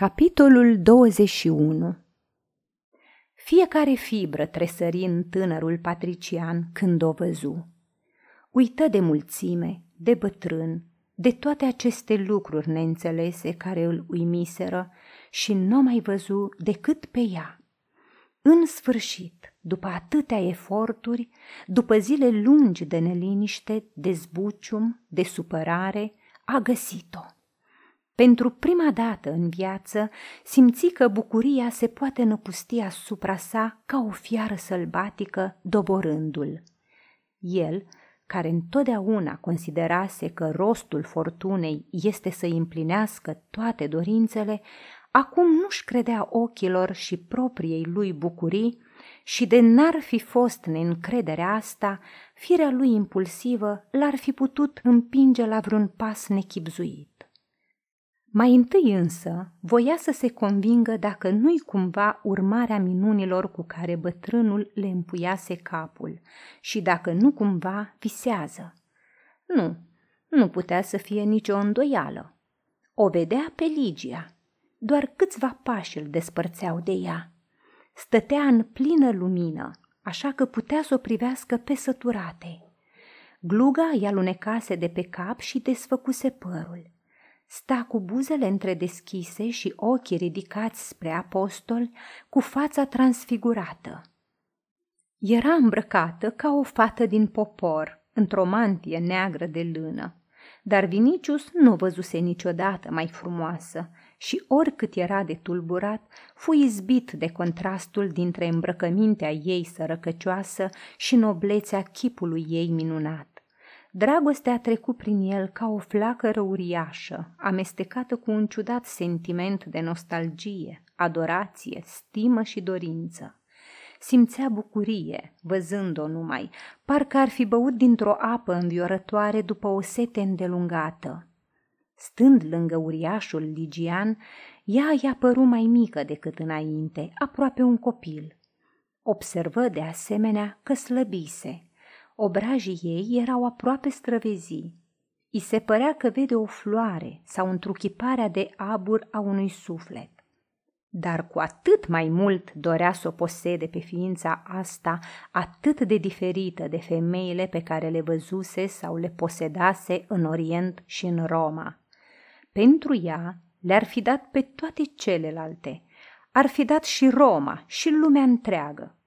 Capitolul 21 Fiecare fibră tresări în tânărul patrician când o văzu. Uită de mulțime, de bătrân, de toate aceste lucruri neînțelese care îl uimiseră și nu mai văzu decât pe ea. În sfârșit, după atâtea eforturi, după zile lungi de neliniște, de zbucium, de supărare, a găsit-o pentru prima dată în viață simți că bucuria se poate năpusti asupra sa ca o fiară sălbatică, doborându-l. El, care întotdeauna considerase că rostul fortunei este să împlinească toate dorințele, acum nu-și credea ochilor și propriei lui bucurii și de n-ar fi fost neîncrederea asta, firea lui impulsivă l-ar fi putut împinge la vreun pas nechipzuit. Mai întâi însă voia să se convingă dacă nu-i cumva urmarea minunilor cu care bătrânul le împuiase capul și dacă nu cumva visează. Nu, nu putea să fie nicio îndoială. O vedea pe Ligia. Doar câțiva pași îl despărțeau de ea. Stătea în plină lumină, așa că putea să o privească pe săturate. Gluga i alunecase de pe cap și desfăcuse părul sta cu buzele întredeschise și ochii ridicați spre apostol, cu fața transfigurată. Era îmbrăcată ca o fată din popor, într-o mantie neagră de lână, dar Vinicius nu văzuse niciodată mai frumoasă și oricât era de tulburat, fu izbit de contrastul dintre îmbrăcămintea ei sărăcăcioasă și noblețea chipului ei minunat. Dragostea a trecut prin el ca o flacără uriașă, amestecată cu un ciudat sentiment de nostalgie, adorație, stimă și dorință. Simțea bucurie, văzând-o numai, parcă ar fi băut dintr-o apă înviorătoare după o sete îndelungată. Stând lângă uriașul Ligian, ea i-a părut mai mică decât înainte, aproape un copil. Observă de asemenea că slăbise – Obrajii ei erau aproape străveziți. I se părea că vede o floare sau întruchiparea de abur a unui suflet. Dar cu atât mai mult dorea să o posede pe ființa asta atât de diferită de femeile pe care le văzuse sau le posedase în Orient și în Roma. Pentru ea le-ar fi dat pe toate celelalte, ar fi dat și Roma și lumea întreagă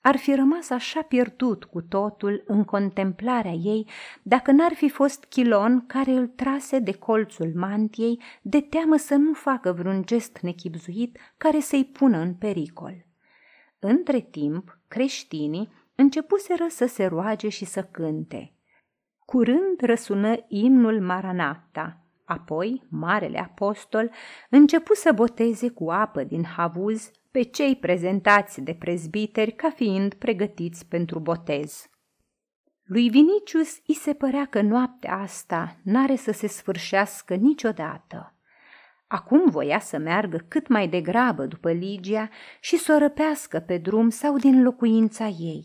ar fi rămas așa pierdut cu totul în contemplarea ei dacă n-ar fi fost Chilon care îl trase de colțul mantiei de teamă să nu facă vreun gest nechipzuit care să-i pună în pericol. Între timp, creștinii începuseră să se roage și să cânte. Curând răsună imnul Maranata, apoi Marele Apostol începu să boteze cu apă din havuz pe cei prezentați de prezbiteri ca fiind pregătiți pentru botez. Lui Vinicius îi se părea că noaptea asta n-are să se sfârșească niciodată. Acum voia să meargă cât mai degrabă după Ligia și să o răpească pe drum sau din locuința ei.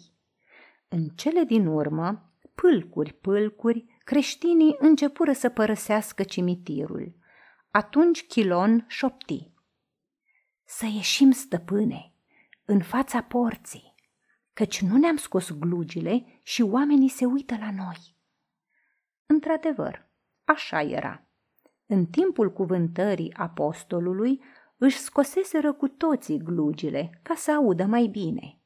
În cele din urmă, pâlcuri, pâlcuri, creștinii începură să părăsească cimitirul. Atunci Chilon șopti. Să ieșim, stăpâne, în fața porții, căci nu ne-am scos glugile și oamenii se uită la noi. Într-adevăr, așa era. În timpul cuvântării apostolului își scoseseră cu toții glugile ca să audă mai bine.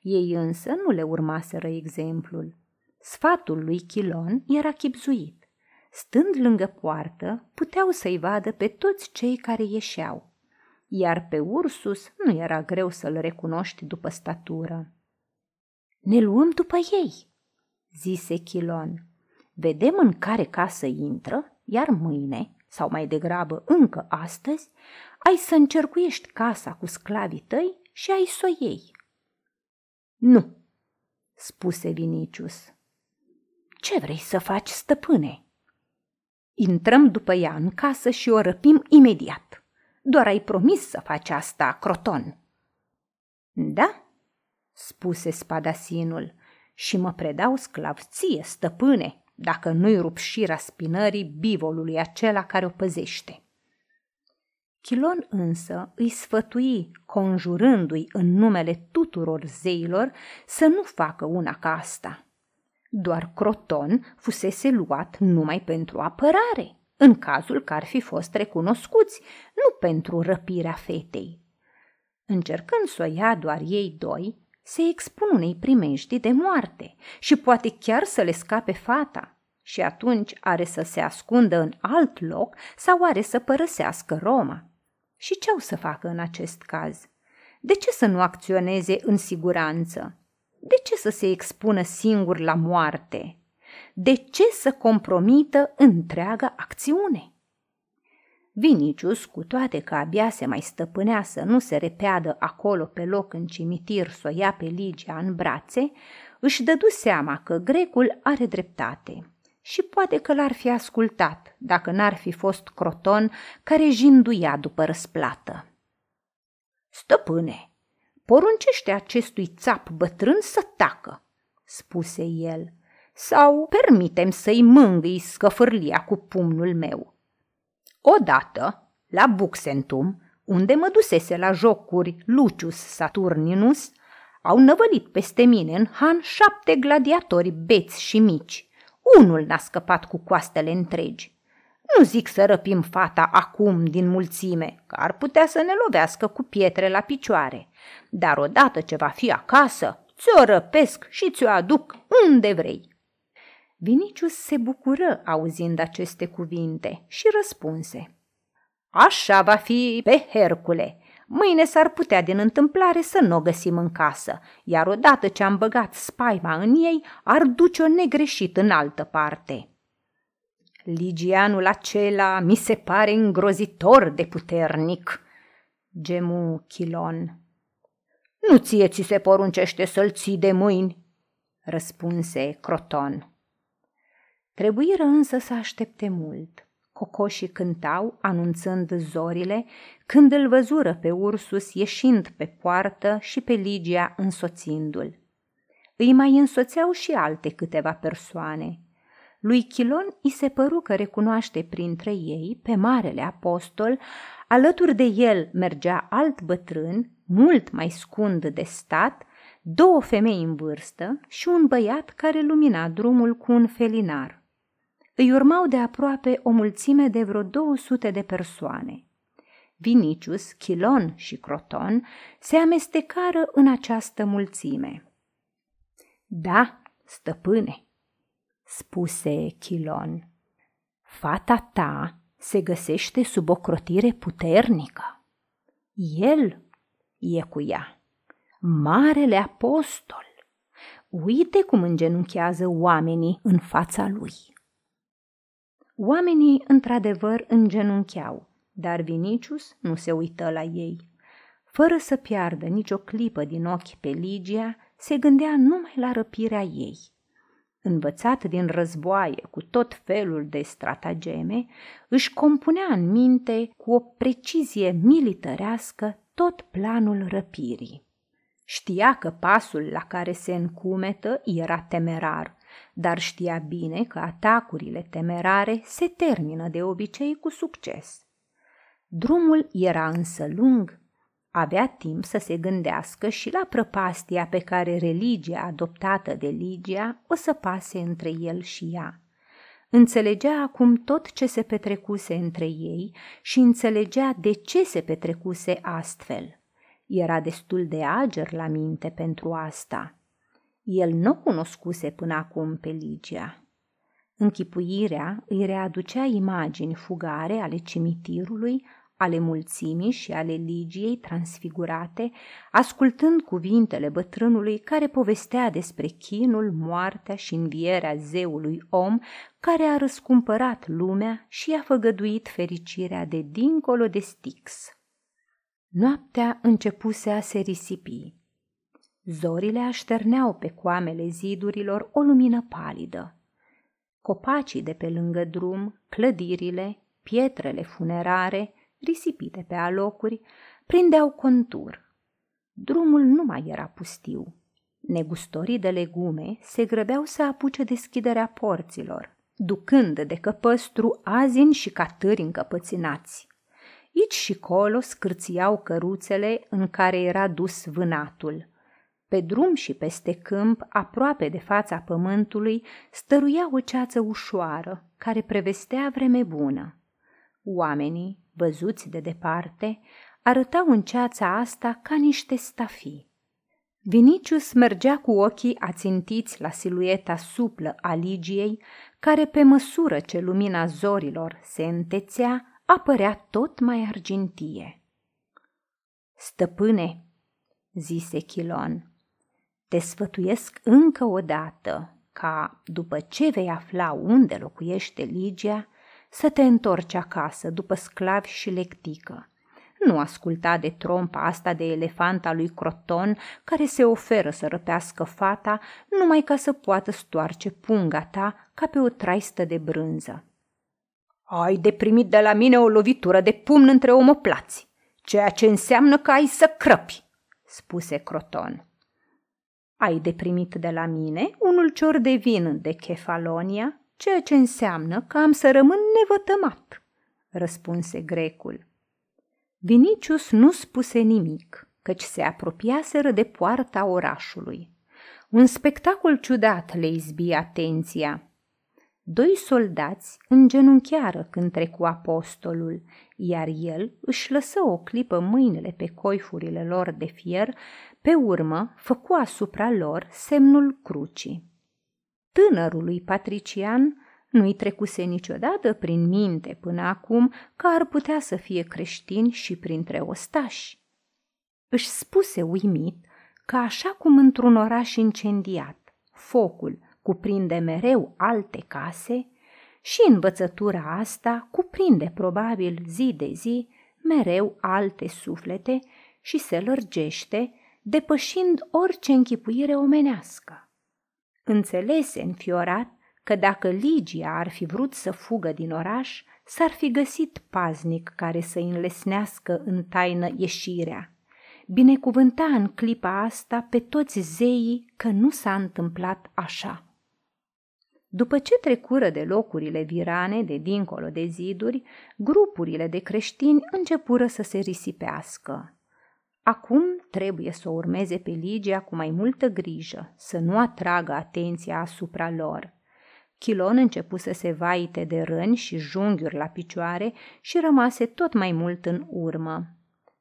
Ei însă nu le urmaseră exemplul. Sfatul lui Chilon era chipzuit. Stând lângă poartă, puteau să-i vadă pe toți cei care ieșeau iar pe Ursus nu era greu să-l recunoști după statură. Ne luăm după ei, zise Chilon. Vedem în care casă intră, iar mâine, sau mai degrabă încă astăzi, ai să încercuiești casa cu sclavii tăi și ai să o iei. Nu, spuse Vinicius. Ce vrei să faci, stăpâne? Intrăm după ea în casă și o răpim imediat. Doar ai promis să faci asta, Croton. Da, spuse spadasinul, și mă predau sclavție, stăpâne, dacă nu-i rup șira spinării bivolului acela care o păzește. Chilon însă îi sfătui, conjurându-i în numele tuturor zeilor, să nu facă una ca asta. Doar Croton fusese luat numai pentru apărare, în cazul că ar fi fost recunoscuți, nu pentru răpirea fetei. Încercând să o ia doar ei doi, se expun unei primejdii de moarte și poate chiar să le scape fata. Și atunci are să se ascundă în alt loc sau are să părăsească Roma. Și ce au să facă în acest caz? De ce să nu acționeze în siguranță? De ce să se expună singur la moarte? De ce să compromită întreaga acțiune? Vinicius, cu toate că abia se mai stăpânea să nu se repeadă acolo pe loc în cimitir să o ia pe Ligia în brațe, își dădu seama că grecul are dreptate și poate că l-ar fi ascultat dacă n-ar fi fost Croton care jinduia după răsplată. Stăpâne, poruncește acestui țap bătrân să tacă, spuse el, sau permitem să-i mângâi scăfârlia cu pumnul meu. Odată, la Buxentum, unde mă dusese la jocuri Lucius Saturninus, au năvălit peste mine în han șapte gladiatori beți și mici. Unul n-a scăpat cu coastele întregi. Nu zic să răpim fata acum din mulțime, că ar putea să ne lovească cu pietre la picioare, dar odată ce va fi acasă, ți-o răpesc și ți-o aduc unde vrei. Vinicius se bucură auzind aceste cuvinte și răspunse. Așa va fi pe Hercule. Mâine s-ar putea din întâmplare să nu o găsim în casă, iar odată ce am băgat spaima în ei, ar duce-o negreșit în altă parte. Ligianul acela mi se pare îngrozitor de puternic, gemu Chilon. Nu ție ți se poruncește să-l ții de mâini, răspunse Croton. Trebuiră însă să aștepte mult. Cocoșii cântau, anunțând zorile, când îl văzură pe Ursus ieșind pe poartă și pe Ligia însoțindu-l. Îi mai însoțeau și alte câteva persoane. Lui Chilon îi se păru că recunoaște printre ei pe Marele Apostol, alături de el mergea alt bătrân, mult mai scund de stat, două femei în vârstă și un băiat care lumina drumul cu un felinar. Îi urmau de aproape o mulțime de vreo 200 de persoane. Vinicius, Chilon și Croton se amestecară în această mulțime. Da, stăpâne, spuse Chilon, fata ta se găsește sub o crotire puternică. El e cu ea, marele apostol. Uite cum îngenunchează oamenii în fața lui. Oamenii, într-adevăr, îngenuncheau, dar Vinicius nu se uită la ei. Fără să piardă nicio clipă din ochi pe Ligia, se gândea numai la răpirea ei. Învățat din războaie cu tot felul de stratageme, își compunea în minte cu o precizie militărească tot planul răpirii. Știa că pasul la care se încumetă era temerar dar știa bine că atacurile temerare se termină de obicei cu succes. Drumul era însă lung. Avea timp să se gândească și la prăpastia pe care religia adoptată de Ligia o să pase între el și ea. Înțelegea acum tot ce se petrecuse între ei și înțelegea de ce se petrecuse astfel. Era destul de ager la minte pentru asta. El nu cunoscuse până acum pe Ligia. Închipuirea îi readucea imagini fugare ale cimitirului, ale mulțimii și ale Ligiei transfigurate, ascultând cuvintele bătrânului care povestea despre chinul, moartea și învierea zeului om care a răscumpărat lumea și a făgăduit fericirea de dincolo de Stix. Noaptea începuse a se risipi. Zorile așterneau pe coamele zidurilor o lumină palidă. Copacii de pe lângă drum, clădirile, pietrele funerare, risipite pe alocuri, prindeau contur. Drumul nu mai era pustiu. Negustorii de legume se grăbeau să apuce deschiderea porților, ducând de căpăstru azini și catâri încăpăținați. Aici și colo scârțiau căruțele în care era dus vânatul. Pe drum și peste câmp, aproape de fața pământului, stăruia o ceață ușoară, care prevestea vreme bună. Oamenii, văzuți de departe, arătau în ceața asta ca niște stafii. Vinicius mergea cu ochii ațintiți la silueta suplă a Ligiei, care pe măsură ce lumina zorilor se întețea, apărea tot mai argintie. Stăpâne, zise Chilon, te sfătuiesc încă o dată ca, după ce vei afla unde locuiește Ligia, să te întorci acasă după sclavi și lectică. Nu asculta de trompa asta de elefant al lui Croton, care se oferă să răpească fata numai ca să poată stoarce punga ta ca pe o traistă de brânză. Ai de primit de la mine o lovitură de pumn între omoplați, ceea ce înseamnă că ai să crăpi, spuse Croton. Ai de primit de la mine un ulcior de vin de Kefalonia, ceea ce înseamnă că am să rămân nevătămat, răspunse grecul. Vinicius nu spuse nimic, căci se apropiaseră de poarta orașului. Un spectacol ciudat le izbi atenția. Doi soldați îngenunchiară când trecu apostolul, iar el își lăsă o clipă mâinile pe coifurile lor de fier, pe urmă făcu asupra lor semnul crucii. Tânărului patrician nu-i trecuse niciodată prin minte până acum că ar putea să fie creștin și printre ostași. Își spuse uimit că așa cum într-un oraș incendiat, focul cuprinde mereu alte case, și învățătura asta cuprinde probabil zi de zi mereu alte suflete și se lărgește, depășind orice închipuire omenească. Înțelese înfiorat că dacă Ligia ar fi vrut să fugă din oraș, s-ar fi găsit paznic care să înlesnească în taină ieșirea. Binecuvânta în clipa asta pe toți zeii că nu s-a întâmplat așa. După ce trecură de locurile virane de dincolo de ziduri, grupurile de creștini începură să se risipească. Acum trebuie să o urmeze pe Ligia cu mai multă grijă, să nu atragă atenția asupra lor. Chilon începu să se vaite de răni și junghiuri la picioare și rămase tot mai mult în urmă.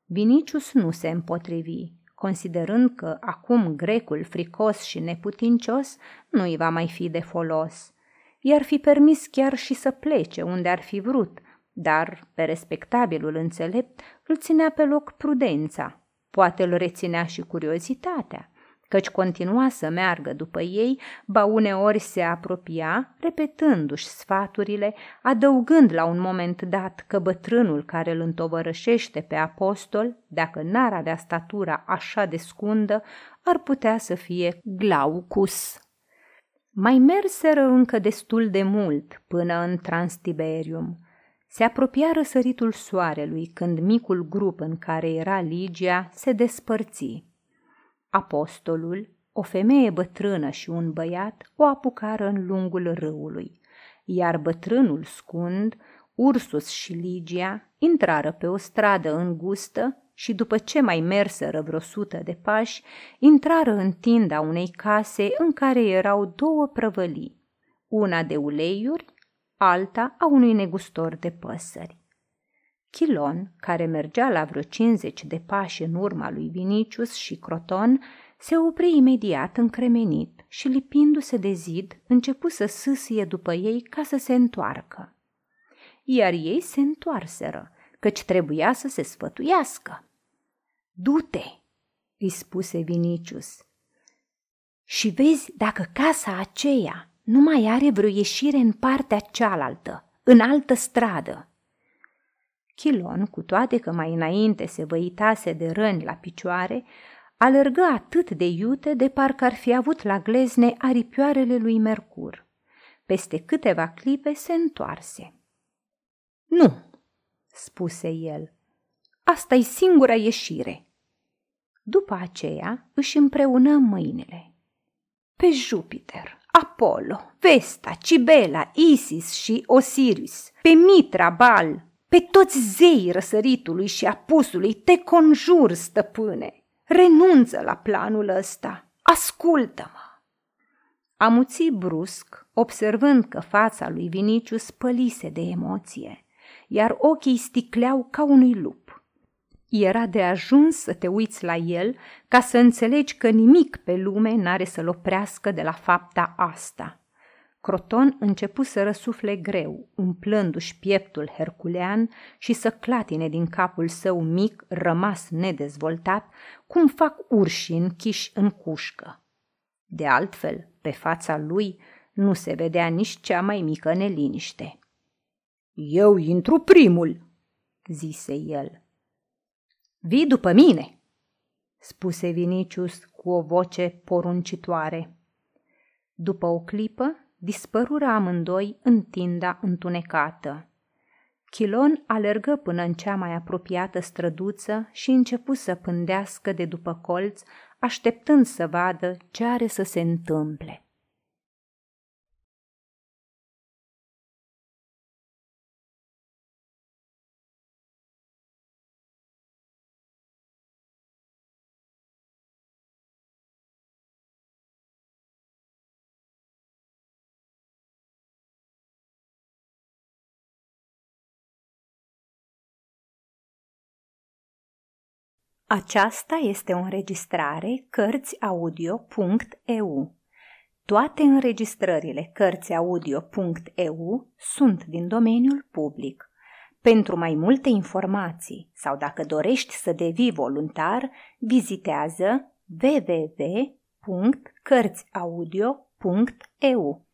Vinicius nu se împotrivi, considerând că acum grecul fricos și neputincios nu îi va mai fi de folos. I-ar fi permis chiar și să plece unde ar fi vrut, dar pe respectabilul înțelept îl ținea pe loc prudența, poate îl reținea și curiozitatea căci continua să meargă după ei, ba uneori se apropia, repetându-și sfaturile, adăugând la un moment dat că bătrânul care îl întovărășește pe apostol, dacă n-ar avea statura așa de scundă, ar putea să fie Glaucus. Mai merseră încă destul de mult până în Transtiberium. Se apropia răsăritul soarelui când micul grup în care era Ligia se despărți. Apostolul, o femeie bătrână și un băiat o apucară în lungul râului, iar bătrânul scund, Ursus și Ligia intrară pe o stradă îngustă și după ce mai merseră vreo sută de pași, intrară în tinda unei case în care erau două prăvălii, una de uleiuri, alta a unui negustor de păsări. Chilon, care mergea la vreo 50 de pași în urma lui Vinicius și Croton, se opri imediat încremenit și, lipindu-se de zid, începu să sâsie după ei ca să se întoarcă. Iar ei se întoarseră, căci trebuia să se sfătuiască. Du-te, îi spuse Vinicius, și vezi dacă casa aceea nu mai are vreo ieșire în partea cealaltă, în altă stradă. Chilon, cu toate că mai înainte se văitase de răni la picioare, alergă atât de iute de parcă ar fi avut la glezne aripioarele lui Mercur. Peste câteva clipe se întoarse. Nu, spuse el, asta e singura ieșire. După aceea își împreună mâinile. Pe Jupiter, Apollo, Vesta, Cibela, Isis și Osiris, pe Mitra, Bal, Pe toți zeii răsăritului și apusului te conjur, stăpâne, renunță la planul ăsta, ascultă-mă. Amuți brusc, observând că fața lui Viniciu spălise de emoție, iar ochii sticleau ca unui lup. Era de ajuns să te uiți la el ca să înțelegi că nimic pe lume n-are să-l oprească de la fapta asta – Croton începu să răsufle greu, umplându-și pieptul herculean și să clatine din capul său mic, rămas nedezvoltat, cum fac urșii închiși în cușcă. De altfel, pe fața lui nu se vedea nici cea mai mică neliniște. Eu intru primul, zise el. Vii după mine, spuse Vinicius cu o voce poruncitoare. După o clipă, dispărură amândoi în tinda întunecată. Chilon alergă până în cea mai apropiată străduță și începu să pândească de după colț, așteptând să vadă ce are să se întâmple. Aceasta este o înregistrare Cărțiaudio.eu. Toate înregistrările Cărțiaudio.eu sunt din domeniul public. Pentru mai multe informații sau dacă dorești să devii voluntar, vizitează www.cărțiaudio.eu.